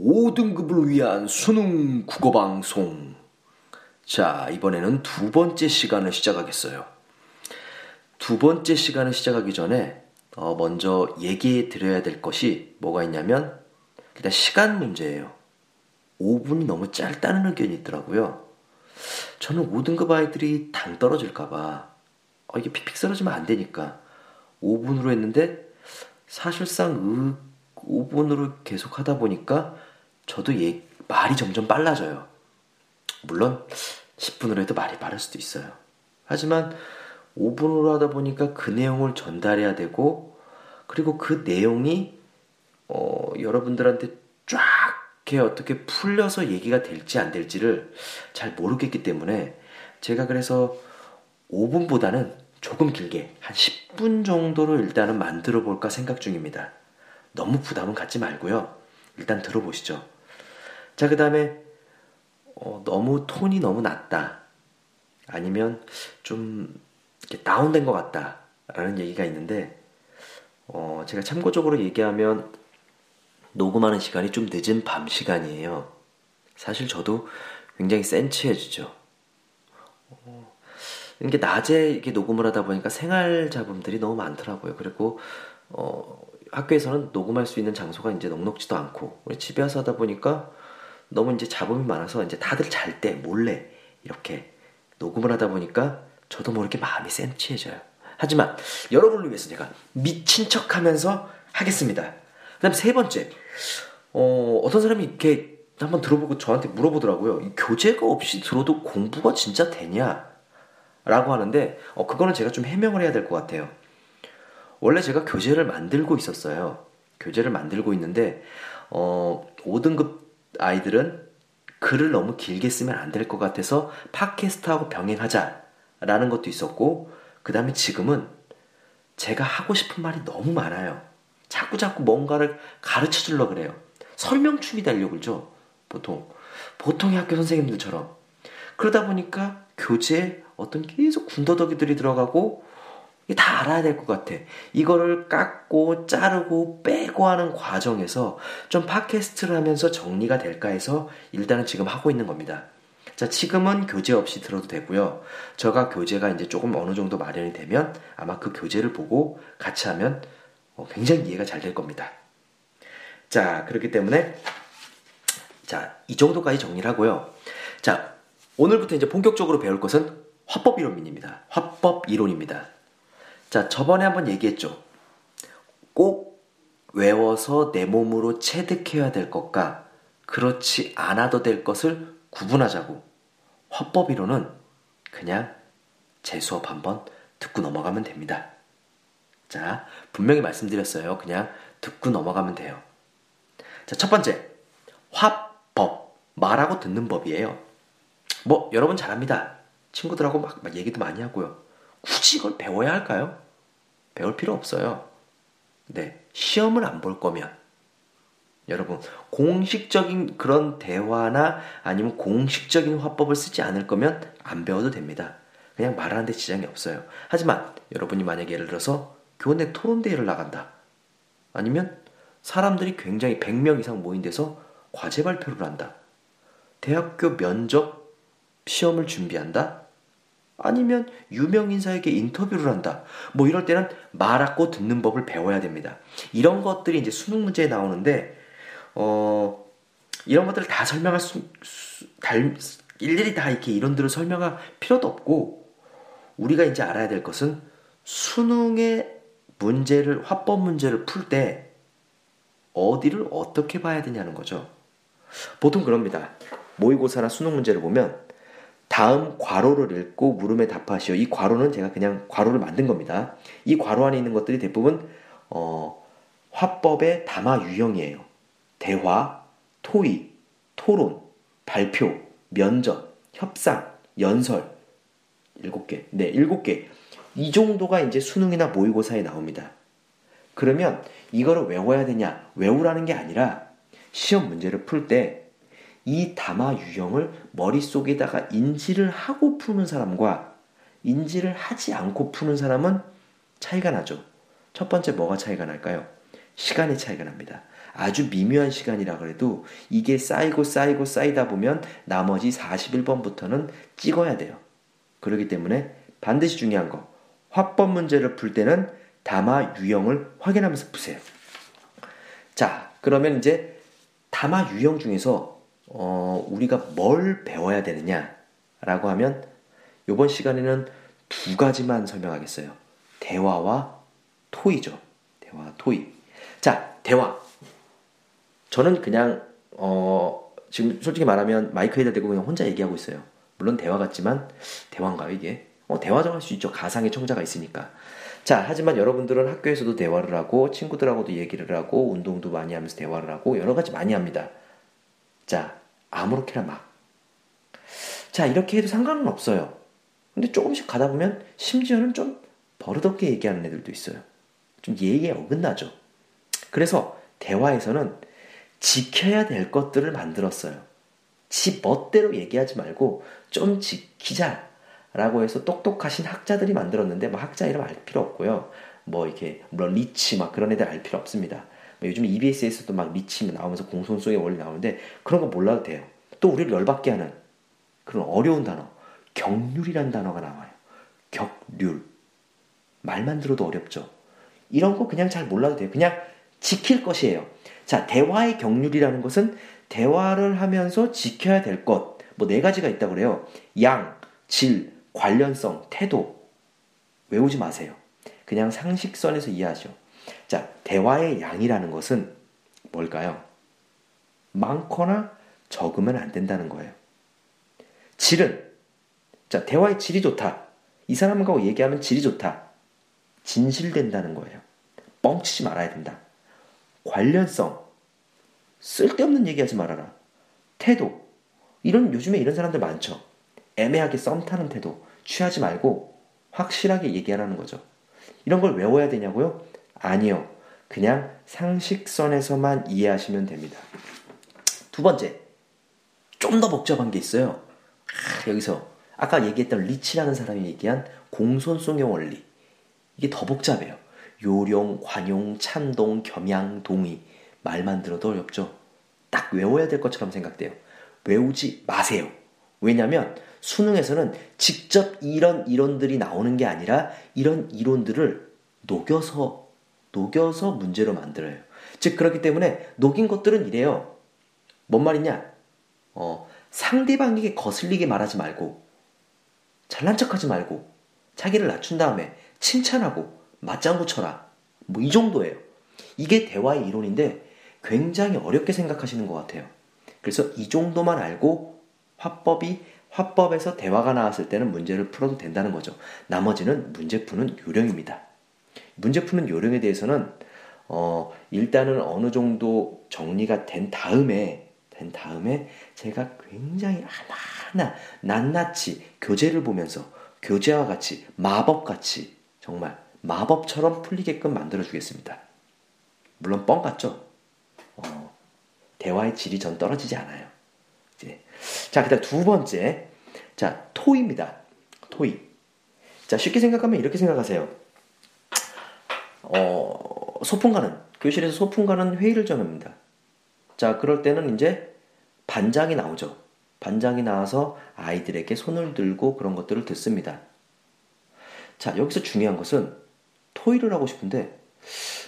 5등급을 위한 수능 국어 방송 자 이번에는 두 번째 시간을 시작하겠어요 두 번째 시간을 시작하기 전에 어, 먼저 얘기해 드려야 될 것이 뭐가 있냐면 일단 시간 문제예요. 5분이 너무 짧다는 의견이 있더라고요. 저는 5등급 아이들이 당 떨어질까봐 어, 이게 픽픽 쓰러지면 안 되니까 5분으로 했는데 사실상 5분으로 계속 하다 보니까 저도 얘, 말이 점점 빨라져요. 물론 10분으로 해도 말이 빠를 수도 있어요. 하지만 5분으로 하다 보니까 그 내용을 전달해야 되고 그리고 그 내용이 어, 여러분들한테 쫙 이렇게 어떻게 풀려서 얘기가 될지 안 될지를 잘 모르겠기 때문에 제가 그래서 5분보다는 조금 길게 한 10분 정도로 일단은 만들어 볼까 생각 중입니다. 너무 부담은 갖지 말고요. 일단 들어보시죠. 자, 그 다음에 어, 너무 톤이 너무 낮다. 아니면 좀 다운된 것 같다 라는 얘기가 있는데 어, 제가 참고적으로 얘기하면 녹음하는 시간이 좀 늦은 밤 시간이에요. 사실 저도 굉장히 센치해지죠. 어, 이게 낮에 이렇게 녹음을 하다 보니까 생활 잡음들이 너무 많더라고요. 그리고 어, 학교에서는 녹음할 수 있는 장소가 이제 넉넉지도 않고 우리 집에 와서 하다 보니까 너무 이제 잡음이 많아서 이제 다들 잘 때 몰래 이렇게 녹음을 하다 보니까 저도 모르게 마음이 센치해져요. 하지만 여러분을 위해서 제가 미친 척 하면서 하겠습니다. 그 다음 세 번째. 어, 어떤 사람이 이렇게 한번 들어보고 저한테 물어보더라고요. 교재가 없이 들어도 공부가 진짜 되냐? 라고 하는데, 어, 그거는 제가 좀 해명을 해야 될 것 같아요. 원래 제가 교재를 만들고 있었어요. 교재를 만들고 있는데, 어, 5등급 아이들은 글을 너무 길게 쓰면 안 될 것 같아서 팟캐스트하고 병행하자. 라는 것도 있었고, 그 다음에 지금은 제가 하고 싶은 말이 너무 많아요. 자꾸 자꾸 뭔가를 가르쳐 주려 그래요. 설명충이 달려고 그러죠. 보통. 보통의 학교 선생님들처럼. 그러다 보니까 교재에 어떤 계속 군더더기들이 들어가고, 다 알아야 될 것 같아. 이거를 깎고, 자르고, 빼고 하는 과정에서 좀 팟캐스트를 하면서 정리가 될까 해서 일단은 지금 하고 있는 겁니다. 자, 지금은 교재 없이 들어도 되고요. 저가 교재가 이제 조금 어느 정도 마련이 되면 아마 그 교재를 보고 같이 하면 어, 굉장히 이해가 잘 될 겁니다. 자, 그렇기 때문에 자, 이 정도까지 정리를 하고요. 자, 오늘부터 이제 본격적으로 배울 것은 화법 이론입니다. 화법 이론입니다. 자, 저번에 한번 얘기했죠. 꼭 외워서 내 몸으로 체득해야 될 것과 그렇지 않아도 될 것을 구분하자고. 화법이론은 그냥 제 수업 한번 듣고 넘어가면 됩니다. 자, 분명히 말씀드렸어요. 그냥 듣고 넘어가면 돼요. 자, 첫 번째. 화법. 말하고 듣는 법이에요. 뭐, 여러분 잘합니다. 친구들하고 막, 막 얘기도 많이 하고요. 굳이 이걸 배워야 할까요? 배울 필요 없어요. 네. 시험을 안 볼 거면 여러분, 공식적인 그런 대화나 아니면 공식적인 화법을 쓰지 않을 거면 안 배워도 됩니다. 그냥 말하는데 지장이 없어요. 하지만 여러분이 만약에 예를 들어서 교내 토론대회를 나간다. 아니면 사람들이 굉장히 100명 이상 모인 데서 과제 발표를 한다. 대학교 면접 시험을 준비한다. 아니면 유명 인사에게 인터뷰를 한다. 뭐 이럴 때는 말하고 듣는 법을 배워야 됩니다. 이런 것들이 이제 수능 문제에 나오는데 어, 이런 것들을 다 설명할 수, 수 달, 일일이 다 이렇게 이론들을 설명할 필요도 없고, 우리가 이제 알아야 될 것은 수능의 문제를, 화법 문제를 풀 때, 어디를 어떻게 봐야 되냐는 거죠. 보통 그럽니다. 모의고사나 수능 문제를 보면, 다음 괄호를 읽고 물음에 답하시오. 이 괄호는 제가 그냥 괄호를 만든 겁니다. 이 괄호 안에 있는 것들이 대부분, 어, 화법의 담화 유형이에요. 대화, 토의, 토론, 발표, 면접, 협상, 연설. 일곱 개. 네, 일곱 개. 이 정도가 이제 수능이나 모의고사에 나옵니다. 그러면 이거를 외워야 되냐? 외우라는 게 아니라 시험 문제를 풀때 이 담화 유형을 머릿속에다가 인지를 하고 푸는 사람과 인지를 하지 않고 푸는 사람은 차이가 나죠. 첫 번째 뭐가 차이가 날까요? 시간의 차이가 납니다. 아주 미묘한 시간이라 그래도 이게 쌓이고 쌓이고 쌓이다 보면 나머지 41번부터는 찍어야 돼요. 그렇기 때문에 반드시 중요한 거. 화법 문제를 풀 때는 담화 유형을 확인하면서 푸세요. 자, 그러면 이제 담화 유형 중에서 어, 우리가 뭘 배워야 되느냐라고 하면 이번 시간에는 두 가지만 설명하겠어요. 대화와 토의죠. 대화, 토의. 자, 대화. 저는 그냥 어, 지금 솔직히 말하면 마이크에다 대고 그냥 혼자 얘기하고 있어요. 물론 대화 같지만 대화인가요 이게? 어, 대화정 할수 있죠. 가상의 청자가 있으니까. 자, 하지만 여러분들은 학교에서도 대화를 하고 친구들하고도 얘기를 하고 운동도 많이 하면서 대화를 하고 여러 가지 많이 합니다. 자, 아무렇게나 막. 자, 이렇게 해도 상관은 없어요. 근데 조금씩 가다 보면 심지어는 좀 버릇없게 얘기하는 애들도 있어요. 좀 예의에 어긋나죠. 그래서 대화에서는 지켜야 될 것들을 만들었어요. 지 멋대로 얘기하지 말고 좀 지키자 라고 해서 똑똑하신 학자들이 만들었는데 뭐 학자 이름 알 필요 없고요. 뭐 이렇게 물론 리치 막 그런 애들 알 필요 없습니다. 뭐 요즘 EBS에서도 막 리치 나오면서 공손성의 원리 나오는데 그런 거 몰라도 돼요. 또 우리를 열받게 하는 그런 어려운 단어 격률이란 단어가 나와요. 격률 말만 들어도 어렵죠. 이런 거 그냥 잘 몰라도 돼요. 그냥 지킬 것이에요. 자, 대화의 격률이라는 것은 대화를 하면서 지켜야 될 것. 뭐 네 가지가 있다고 그래요. 양, 질, 관련성, 태도. 외우지 마세요. 그냥 상식선에서 이해하죠. 자, 대화의 양이라는 것은 뭘까요? 많거나 적으면 안 된다는 거예요. 질은, 자, 대화의 질이 좋다. 이 사람하고 얘기하면 질이 좋다. 진실된다는 거예요. 뻥치지 말아야 된다. 관련성. 쓸데없는 얘기하지 말아라. 태도. 이런 요즘에 이런 사람들 많죠. 애매하게 썸 타는 태도 취하지 말고 확실하게 얘기하라는 거죠. 이런 걸 외워야 되냐고요? 아니요. 그냥 상식선에서만 이해하시면 됩니다. 두 번째. 좀 더 복잡한 게 있어요. 아, 여기서 아까 얘기했던 리치라는 사람이 얘기한 공손성의 원리. 이게 더 복잡해요. 요령, 관용, 찬동, 겸양, 동의. 말만 들어도 어렵죠. 딱 외워야 될 것처럼 생각돼요. 외우지 마세요. 왜냐하면 수능에서는 직접 이런 이론들이 나오는 게 아니라 이런 이론들을 녹여서 녹여서 문제로 만들어요. 즉 그렇기 때문에 녹인 것들은 이래요. 뭔 말이냐? 어, 상대방에게 거슬리게 말하지 말고 잘난 척 하지 말고 자기를 낮춘 다음에 칭찬하고 맞장구 쳐라. 뭐 이 정도예요. 이게 대화의 이론인데 굉장히 어렵게 생각하시는 것 같아요. 그래서 이 정도만 알고 화법이 화법에서 대화가 나왔을 때는 문제를 풀어도 된다는 거죠. 나머지는 문제 푸는 요령입니다. 문제 푸는 요령에 대해서는 어, 일단은 어느 정도 정리가 된 다음에 된 다음에 제가 굉장히 하나하나 낱낱이 교재를 보면서 교재와 같이 마법같이 정말 마법처럼 풀리게끔 만들어 주겠습니다. 물론 뻥 같죠? 어, 대화의 질이 전 떨어지지 않아요. 이제. 자, 그다음 두 번째. 자, 토입니다. 토이. 자, 쉽게 생각하면 이렇게 생각하세요. 어, 소풍 가는, 교실에서 소풍 가는 회의를 정합니다. 자, 그럴 때는 이제 반장이 나오죠. 반장이 나와서 아이들에게 손을 들고 그런 것들을 듣습니다. 자, 여기서 중요한 것은 토의를 하고 싶은데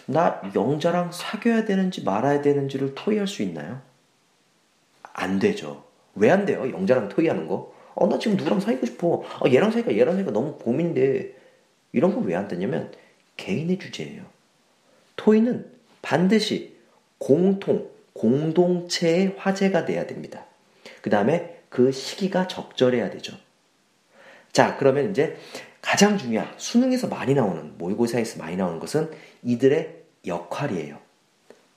나 영자랑 사귀어야 되는지 말아야 되는지를 토의할 수 있나요? 안 되죠. 왜 안 돼요? 영자랑 토의하는 거? 어, 나 지금 누구랑 사귀고 싶어. 어, 얘랑 사귀까 얘랑 사귀까 너무 고민돼. 이런 거 왜 안 되냐면 개인의 주제예요. 토의는 반드시 공통, 공동체의 화제가 돼야 됩니다. 그 다음에 그 시기가 적절해야 되죠. 자, 그러면 이제 가장 중요한 수능에서 많이 나오는 모의고사에서 많이 나오는 것은 이들의 역할이에요.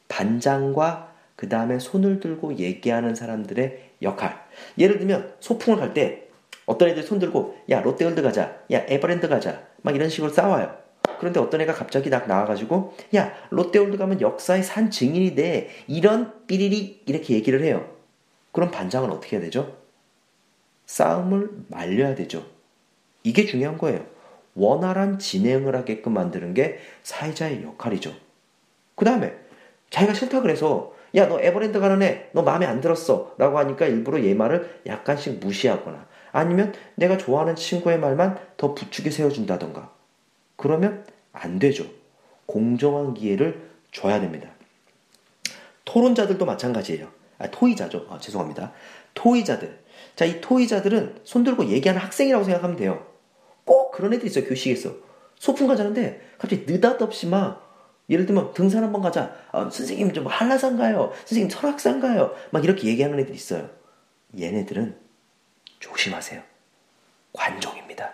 반장과 그 다음에 손을 들고 얘기하는 사람들의 역할. 예를 들면 소풍을 갈 때 어떤 애들이 손 들고 야 롯데월드 가자, 야 에버랜드 가자, 막 이런 식으로 싸워요. 그런데 어떤 애가 갑자기 딱 나와가지고 야 롯데월드 가면 역사의 산 증인이 돼 이런 삐리리 이렇게 얘기를 해요. 그럼 반장은 어떻게 해야 되죠? 싸움을 말려야 되죠. 이게 중요한 거예요. 원활한 진행을 하게끔 만드는 게 사회자의 역할이죠. 그 다음에 자기가 싫다 그래서 야 너 에버랜드 가는 애 너 마음에 안 들었어 라고 하니까 일부러 얘 말을 약간씩 무시하거나 아니면 내가 좋아하는 친구의 말만 더 부추겨 세워준다던가 그러면 안 되죠. 공정한 기회를 줘야 됩니다. 토론자들도 마찬가지예요. 아, 토의자죠. 아, 죄송합니다. 토의자들. 자, 이 토의자들은 손들고 얘기하는 학생이라고 생각하면 돼요. 꼭 그런 애들이 있어요, 교식에서. 소풍 가자는데 갑자기 느닷없이 막 예를 들면 등산 한번 가자. 아, 선생님 좀 한라산 가요. 선생님 설악산 가요. 막 이렇게 얘기하는 애들이 있어요. 얘네들은 조심하세요. 관종입니다.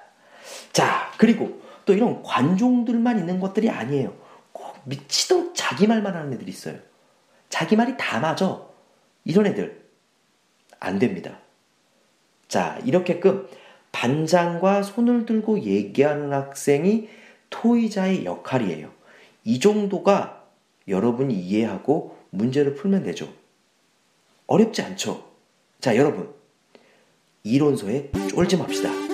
자, 그리고 또 이런 관종들만 있는 것들이 아니에요. 꼭 미치도록 자기 말만 하는 애들이 있어요. 자기 말이 다 맞아. 이런 애들 안 됩니다. 자, 이렇게끔 반장과 손을 들고 얘기하는 학생이 토의자의 역할이에요. 이 정도가 여러분이 이해하고 문제를 풀면 되죠. 어렵지 않죠? 자, 여러분. 이론서에 쫄지 맙시다.